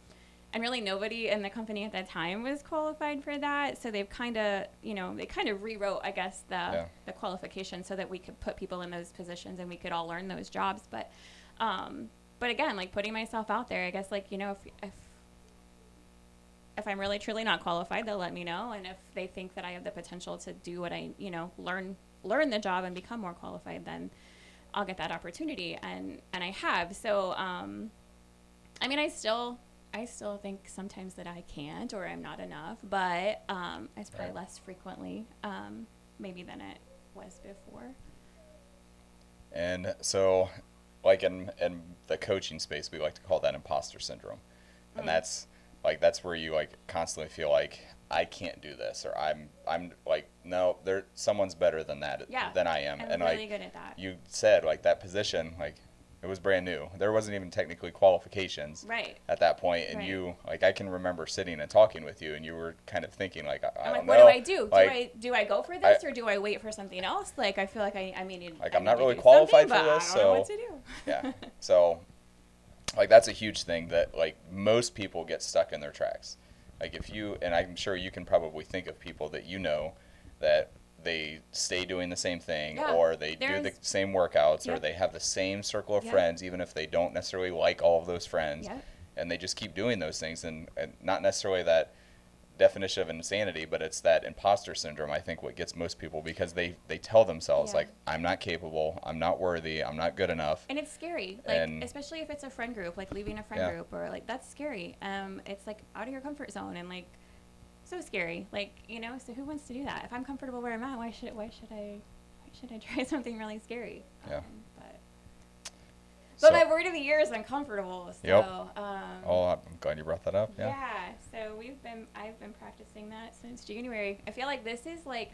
and really nobody in the company at that time was qualified for that. So they've kind of you know they kind of rewrote i guess the Yeah. the qualification so that we could put people in those positions and we could all learn those jobs. But um, but again like putting myself out there i guess like you know if if if I'm really truly not qualified, they'll let me know. And if they think that I have the potential to do what I, you know, learn learn the job and become more qualified, then I'll get that opportunity. And and I have. So um, I mean, I still I still think sometimes that I can't or I'm not enough, but um, it's probably less frequently um, maybe than it was before. And so, like in in the coaching space, we like to call that imposter syndrome, and Mm. that's like that's where you like constantly feel like I can't do this, or I'm I'm like no, there someone's better than that Yeah, than I am, I'm and really like good at that. you said, like that position, like it was brand new. There wasn't even technically qualifications right. at that point, and Right. you like I can remember sitting and talking with you, and you were kind of thinking like I, I don't like, what know, do I do? like, do I do I go for I- this or do I wait for something else? Like I feel like I I mean Like, I I'm not really qualified for this, I don't know what so- to do. yeah. So, like that's a huge thing that like most people get stuck in their tracks. Like if you and I'm sure you can probably think of people that you know that they stay doing the same thing Yeah, or they do the same workouts or they have the same circle of Yep. friends even if they don't necessarily like all of those friends. And they just keep doing those things. And, and not necessarily that definition of insanity but it's that imposter syndrome i think what gets most people because they they tell themselves Yeah. like i'm not capable i'm not worthy i'm not good enough And it's scary, like And- especially if it's a friend group, like leaving a friend Yeah. group or like that's scary. Um, it's like out of your comfort zone and like so scary. Like you know, so who wants to do that? If I'm comfortable where I'm at, why should why should I why should I try something really scary? Yeah. But So- my word of the year is uncomfortable. So Yep. um, oh i'm glad you brought that up yeah yeah. So we've been I've been practicing that since January. I feel like this is like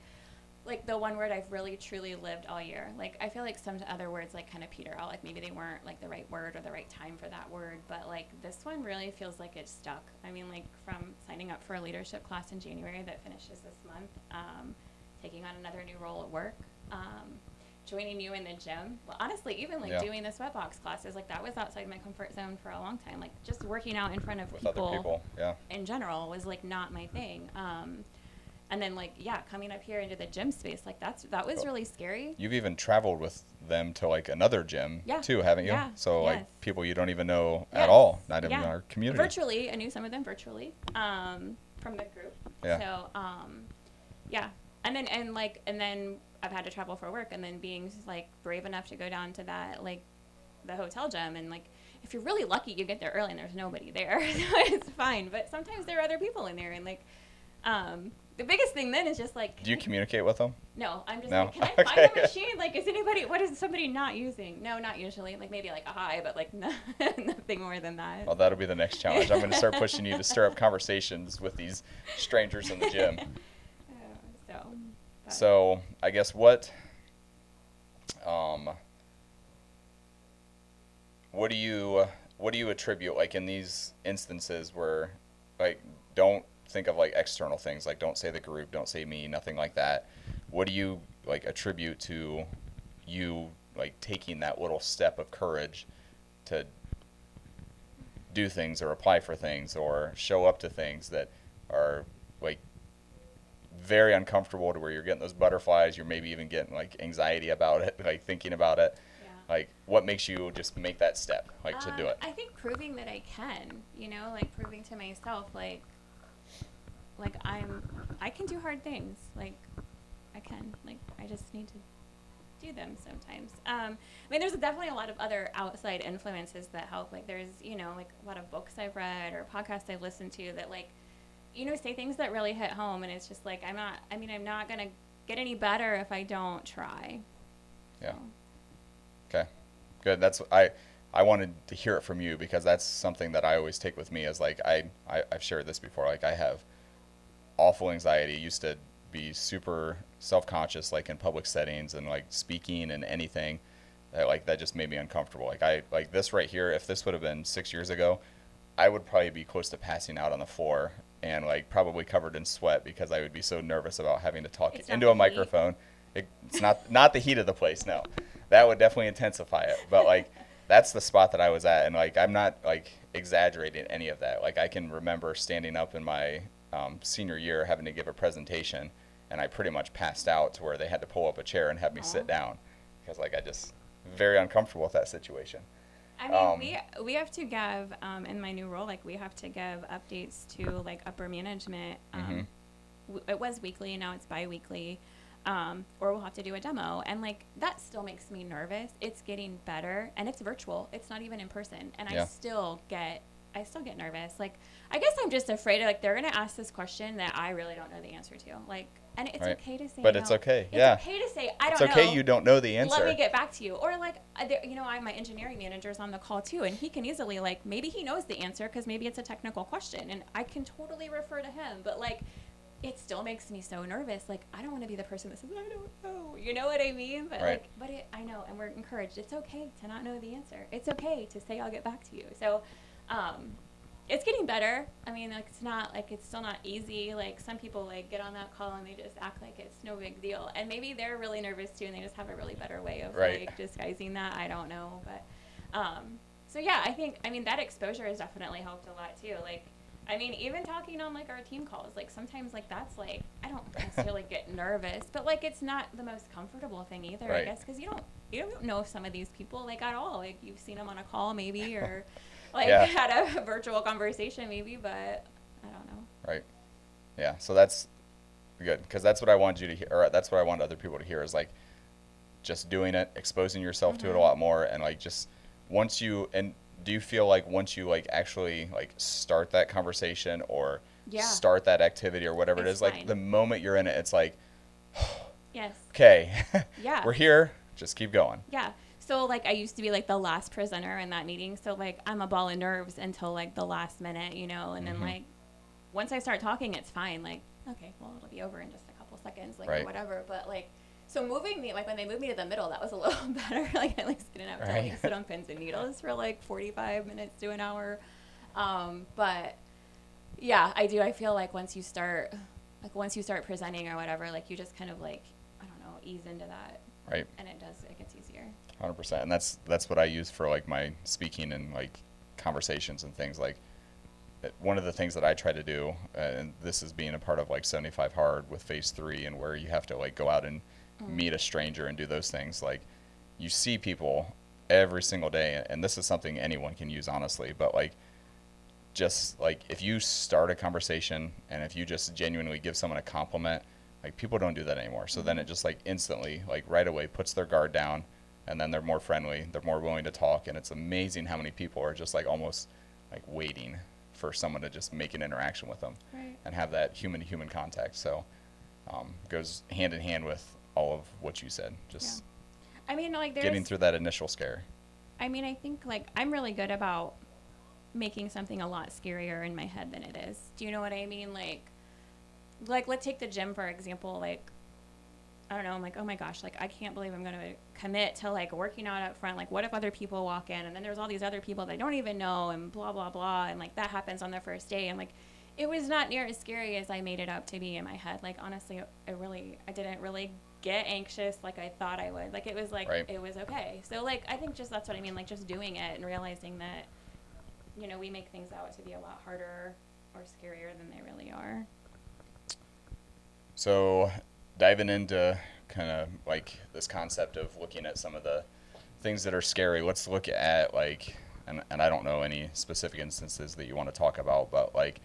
like the one word I've really truly lived all year. Like I feel like some other words like kind of peter out. Like maybe they weren't like the right word or the right time for that word. But like this one really feels like it's stuck. I mean, like from signing up for a leadership class in January that finishes this month, um, taking on another new role at work. Um, joining you in the gym. Well, honestly, even like Yeah. doing the sweatbox classes, like that was outside my comfort zone for a long time. Like just working out in front of with people, other people yeah in general was like not my thing. Um, and then like yeah, coming up here into the gym space, like that's that was Cool. really scary. You've even traveled with them to like another gym Yeah. too, haven't you? Yeah. So Yes. like people you don't even know at all, not even Yeah. in our community. Virtually, I knew some of them virtually um, from the group. Yeah. So um, yeah, and then and like and then I've had to travel for work, and then being like brave enough to go down to that like the hotel gym and like if you're really lucky you get there early and there's nobody there so it's fine but sometimes there are other people in there and like um the biggest thing then is just like Do you communicate with them? no i'm just No? like can i find Okay. a machine like is anybody what is somebody not using no not usually like maybe like a hi but like no, nothing more than that Well, that'll be the next challenge. I'm going to start pushing you to stir up conversations with these strangers in the gym. Uh, so but- So I guess what, um, what do you what do you attribute like in these instances where, like, don't think of like external things like don't say the group, don't say me, nothing like that. What do you like attribute to you like taking that little step of courage to do things or apply for things or show up to things that are like very uncomfortable to where you're getting those butterflies you're maybe even getting like anxiety about it like thinking about it Like, what makes you just make that step, like to do Um, it? I think proving that I can, you know, like proving to myself, like, like I'm, I can do hard things. Like, I can. Like, I just need to do them sometimes. Um, I mean, there's definitely a lot of other outside influences that help. Like, there's, you know, like a lot of books I've read or podcasts I've listened to that, like, you know, say things that really hit home. And it's just like, I'm not, I mean, I'm not going to get any better if I don't try. Yeah. So, Okay, good. That's I I wanted to hear it from you because that's something that I always take with me. Is like I, I I've shared this before. Like I have awful anxiety. Used to be super self conscious, like in public settings and like speaking and anything. That, like that just made me uncomfortable. Like I like this right here. If this would have been six years ago, I would probably be close to passing out on the floor and like probably covered in sweat because I would be so nervous about having to talk It's into a microphone. It, it's not not the heat of the place. No, that would definitely intensify it. But like that's the spot that I was at, and like I'm not like exaggerating any of that. Like I can remember standing up in my um, senior year having to give a presentation, and I pretty much passed out to where they had to pull up a chair and have me sit down because like I just very uncomfortable with that situation. I mean, Um, we we have to give um, in my new role, like we have to give updates to like upper management. Um, Mhm. w- it was weekly, now it's biweekly, um, or we'll have to do a demo, and like that still makes me nervous. It's getting better, and it's virtual. It's not even in person, and Yeah. I still get I still get nervous. Like I guess I'm just afraid of like they're gonna ask this question that I really don't know the answer to. Like, and it's Right. okay to say, But it's no. okay, It's yeah. okay to say I don't know okay you don't know the answer. let me get back to you or like uh, you know i my engineering manager is on the call too and he can easily like maybe he knows the answer because maybe it's a technical question and i can totally refer to him but like it still makes me so nervous like i don't want to be the person that says i don't know you know what i mean but Right. like but it, i know and we're encouraged it's okay to not know the answer it's okay to say i'll get back to you so um it's getting better. I mean, like it's not like it's still not easy. Like some people like get on that call and they just act like it's no big deal, and maybe they're really nervous too, and they just have a really better way of Right. like disguising that. I don't know, but um, so yeah, I think I mean that exposure has definitely helped a lot too. Like, I mean, even talking on like our team calls, like sometimes like that's like I don't necessarily get nervous, but like it's not the most comfortable thing either. I guess because you don't you don't know some of these people like at all. Like you've seen them on a call maybe or like Yeah. had a virtual conversation maybe, but I don't know. Right. Yeah. So that's good because that's what I wanted you to hear, or that's what I want other people to hear is like just doing it, exposing yourself to it a Mhm. lot more, and like just once you and do you feel like once you like actually like start that conversation or Yeah. start that activity or whatever it It's is, like the moment you're in it, it's like Yes. okay, Yeah. we're here, just keep going. Yeah. So like I used to be like the last presenter in that meeting. So like I'm a ball of nerves until like the last minute, you know, and Mhm. then like once I start talking it's fine. Like, okay, well it'll be over in just a couple seconds, like Right. whatever. But like so moving me like when they moved me to the middle, that was a little better. like I at least didn't have to Right. like sit on pins and needles for like forty five minutes to an hour. Um, but yeah, I do. I feel like once you start like once you start presenting or whatever, like you just kind of like I don't know, ease into that Right. and it does it gets. Hundred percent, and that's that's what I use for like my speaking and like conversations and things like. Eh, one of the things that I try to do, uh, and this is being a part of like seventy five hard with phase three, and where you have to like go out and mm-hmm. meet a stranger and do those things. Like, you see people every single day, and this is something anyone can use honestly. But like, just like if you start a conversation and if you just genuinely give someone a compliment, like people don't do that anymore. So then mm-hmm. it just like instantly, like right away, puts their guard down, and then they're more friendly, they're more willing to talk, and it's amazing how many people are just like almost like waiting for someone to just make an interaction with them Right. and have that human to human contact. So um, goes hand in hand with all of what you said, just I mean, like getting through that initial scare. I mean, I think like I'm really good about making something a lot scarier in my head than it is. Do you know what I mean? Like, like let's take the gym for example. Like, I don't know. I'm like, oh my gosh, like I can't believe I'm gonna commit to like working out up front. Like, what if other people walk in and then there's all these other people that I don't even know and blah blah blah and like that happens on the first day and like. It was not near as scary as I made it up to be in my head. Like honestly, I really, I didn't really get anxious like I thought I would. Like it was like Right. it was okay. So like I think just that's what I mean. Like just doing it and realizing that, you know, we make things out to be a lot harder or scarier than they really are. So, diving into kind of like this concept of looking at some of the things that are scary. Let's look at like, and and I don't know any specific instances that you want to talk about, but like,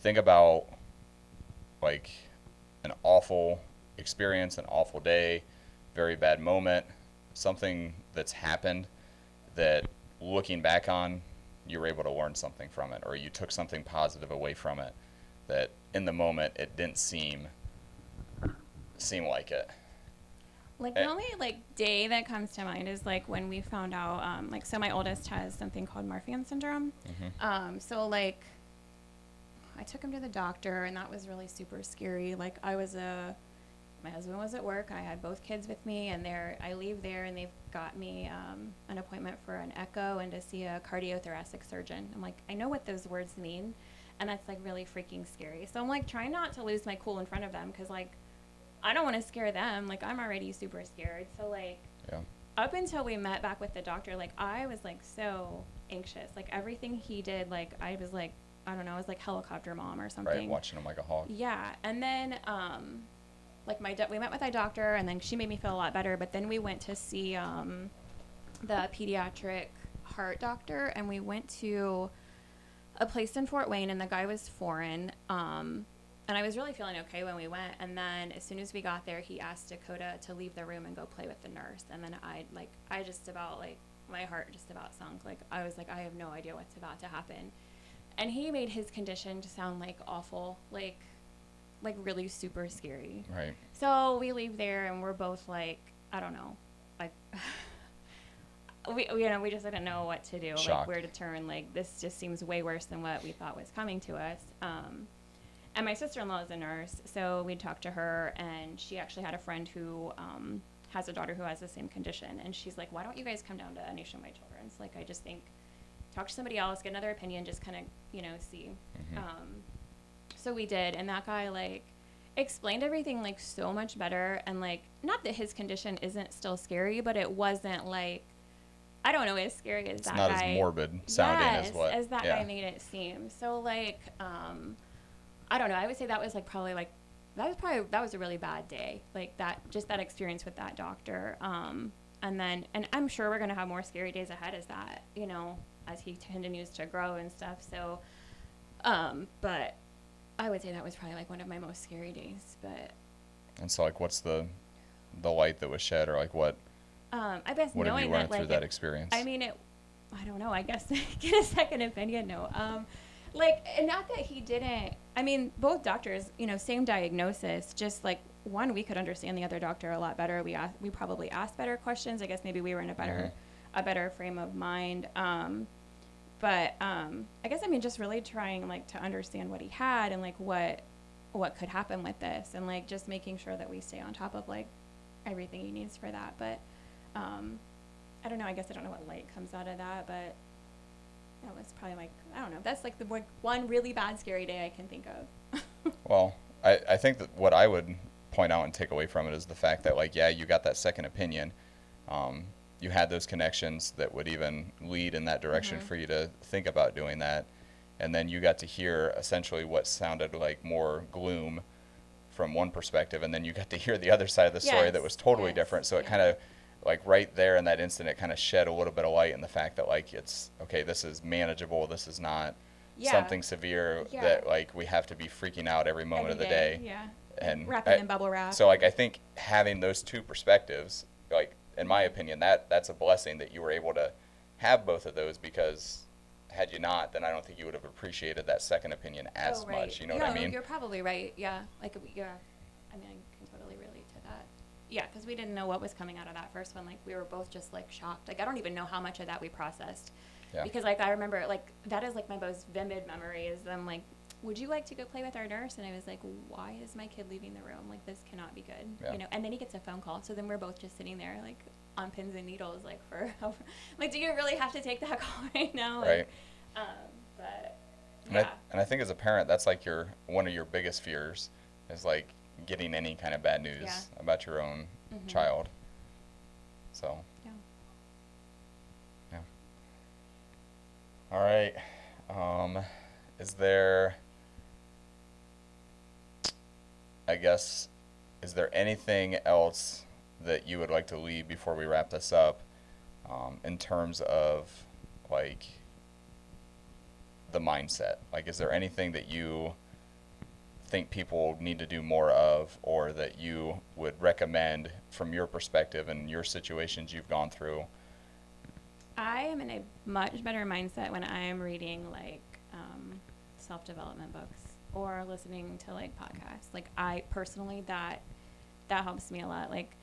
think about like an awful experience, an awful day, very bad moment, something that's happened that looking back on, you were able to learn something from it, or you took something positive away from it that in the moment it didn't seem seem like it. Like Eh. the only like day that comes to mind is like when we found out um, like so my oldest has something called Marfan syndrome. Mhm. Um, so like I took him to the doctor and that was really super scary. Like I was a my husband was at work. I had both kids with me and there I leave there and they've got me um, an appointment for an echo and to see a cardiothoracic surgeon. I'm like I know what those words mean and that's like really freaking scary. So I'm like trying not to lose my cool in front of them cuz like I don't want to scare them. Like I'm already super scared. So like Yeah. up until we met back with the doctor, like I was like so anxious. Like everything he did, like I was like I don't know, I was like helicopter mom or something. Right, watching him like a hawk. Yeah, and then um, like my do- we met with my doctor, and then she made me feel a lot better. But then we went to see um, the pediatric heart doctor, and we went to a place in Fort Wayne, and the guy was foreign. Um, and I was really feeling okay when we went. And then as soon as we got there, he asked Dakota to leave the room and go play with the nurse. And then I like I just about like my heart just about sunk. Like I was like I have no idea what's about to happen. And he made his condition to sound like awful, like like really super scary. Right. So we leave there and we're both like, I don't know, like we you know we just didn't know what to do, like where to turn. Like this just seems way worse than what we thought was coming to us. Um, and my sister-in-law is a nurse, so we talked to her, and she actually had a friend who um, has a daughter who has the same condition, and she's like, "Why don't you guys come down to Nationwide Children's? Like, I just think talk to somebody else, get another opinion, just kind of you know see." Mhm. Um, so we did, and that guy like explained everything like so much better, and like not that his condition isn't still scary, but it wasn't like I don't know as scary as It's that not guy as morbid sounding yes, as what. as that yeah. guy made it seem. So like, um, I don't know. I would say that was like probably like that was probably that was a really bad day. Like that, just that experience with that doctor. Um, and then, and I'm sure we're gonna have more scary days ahead as that, you know, as he continues to grow and stuff. So, um, but I would say that was probably like one of my most scary days. But And so, like, what's the the light that was shed, or like what um, I guess what have knowing you learned that like through that it- experience? I mean, it. I don't know. I guess get a second opinion. No. Um, like, and not that he didn't. I mean, both doctors, you know, same diagnosis. Just like one, we could understand the other doctor a lot better. We asked, we probably asked better questions. I guess maybe we were in a better, a better frame of mind. Um, but um, I guess I mean, just really trying like to understand what he had and like what, what could happen with this, and like just making sure that we stay on top of like everything he needs for that. But um, I don't know. I guess I don't know what light comes out of that, but that was probably like I don't know. That's like the like, one really bad scary day I can think of. Well, I, I think that what I would point out and take away from it is the fact that, like, yeah, you got that second opinion. Um, you had those connections that would even lead in that direction Mhm. for you to think about doing that. And then you got to hear essentially what sounded like more gloom from one perspective. And then you got to hear the other side of the story that was totally yes, different. So it yeah. kind of, like, right there in that instant, it kind of shed a little bit of light in the fact that, like, it's okay, this is manageable. This is not Yeah. something severe Yeah. that like we have to be freaking out every moment Every of the day. Yeah. And wrapping I- in bubble wrap. So like I think having those two perspectives, like in my opinion, that that's a blessing that you were able to have both of those because had you not, then I don't think you would have appreciated that second opinion as Oh, right. much. You know what I mean? You're probably right. Yeah. Like yeah. Yeah, because we didn't know what was coming out of that first one. Like we were both just like shocked. Like I don't even know how much of that we processed. Yeah. Because like I remember like that is like my most vivid memory is them like, would you like to go play with our nurse? And I was like, why is my kid leaving the room? Like this cannot be good. Yeah. You know. And then he gets a phone call. So then we're both just sitting there like on pins and needles like for like do you really have to take that call right now? Like, Right. Um, but And, yeah. I, and I think as a parent, that's like your one of your biggest fears is like getting any kind of bad news Yeah. about your own Mhm. child. So Yeah. Yeah. All right. Um, is there, I guess, is there anything else that you would like to leave before we wrap this up? um, in terms of like the mindset? Like, is there anything that you think people need to do more of, or that you would recommend from your perspective and your situations you've gone through? I am in a much better mindset when I am reading like um, self development books or listening to like podcasts. Like I personally that that helps me a lot. Like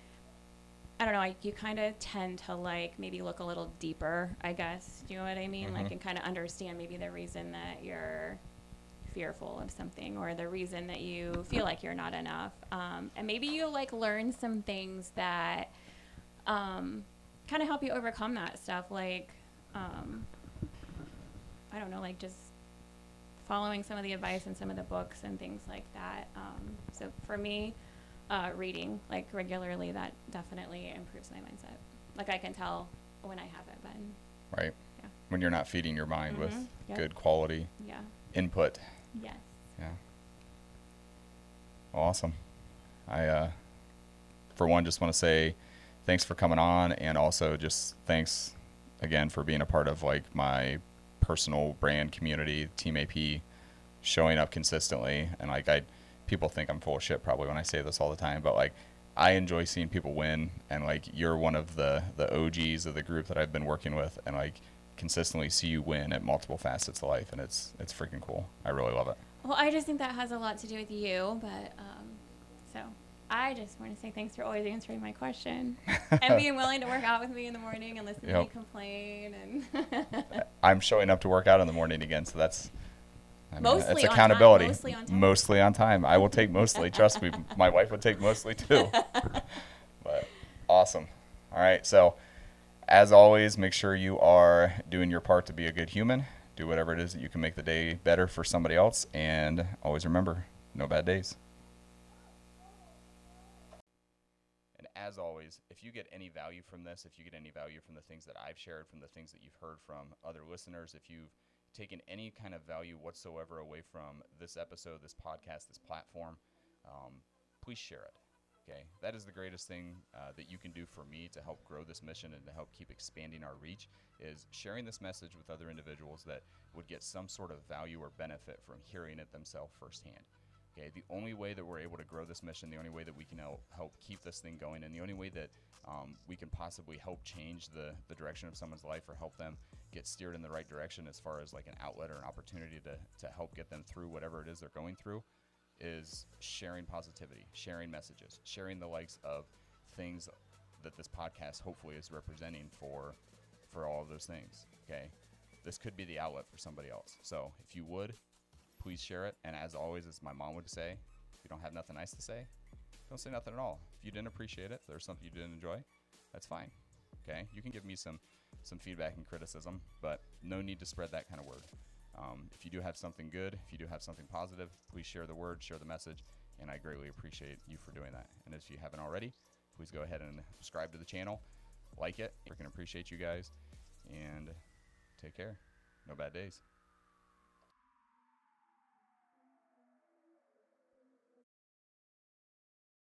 I don't know, like you kind of tend to like maybe look a little deeper, I guess. Do you know what I mean? Like Mhm. and kind of understand maybe the reason that you're fearful of something or the reason that you feel like you're not enough. Um, and maybe you like learn some things that um, kind of help you overcome that stuff. Like, um, I don't know, like just following some of the advice in some of the books and things like that. Um, so for me, uh, reading like regularly, that definitely improves my mindset. Like I can tell when I haven't been. Right? Yeah. When you're not feeding your mind with Mhm. Yep. good quality Yeah. input. Yes. Yeah. Awesome. I, uh, for one, just want to say thanks for coming on, and also just thanks again for being a part of like my personal brand community, Team AP, showing up consistently. And like I, people think I'm full of shit probably when I say this all the time, but like I enjoy seeing people win, and like you're one of the the OGs of the group that I've been working with, and like consistently see you win at multiple facets of life, and it's it's freaking cool. I really love it. Well, I just think that has a lot to do with you, but um, so I just want to say thanks for always answering my question and being willing to work out with me in the morning and listen to me complain and I'm showing up to work out in the morning again, so that's I mean, Mostly on time, accountability. mostly on time. Mostly on time. I will take mostly. trust me, my wife would take mostly too. but awesome. All right, so as always, make sure you are doing your part to be a good human. Do whatever it is that you can make the day better for somebody else, and always remember, no bad days. And as always, if you get any value from this, if you get any value from the things that I've shared, from the things that you've heard from other listeners, if you've taken any kind of value whatsoever away from this episode, this podcast, this platform, um, please share it. Okay, that is the greatest thing uh, that you can do for me to help grow this mission and to help keep expanding our reach is sharing this message with other individuals that would get some sort of value or benefit from hearing it themselves firsthand. Okay, the only way that we're able to grow this mission, the only way that we can help, keep this thing going, and the only way that um, we can possibly help change the, the direction of someone's life or help them get steered in the right direction as far as like an outlet or an opportunity to, to help get them through whatever it is they're going through is sharing positivity, sharing messages, sharing the likes of things that this podcast hopefully is representing for for all of those things. Okay. This could be the outlet for somebody else. So if you would, please share it. And as always, as my mom would say, if you don't have nothing nice to say, don't say nothing at all. If you didn't appreciate it, there's something you didn't enjoy, that's fine. Okay. You can give me some some feedback and criticism, but no need to spread that kind of word. Um, if you do have something good, if you do have something positive, please share the word, share the message, and I greatly appreciate you for doing that. And if you haven't already, please go ahead and subscribe to the channel, like it. We can appreciate you guys, and take care. No bad days.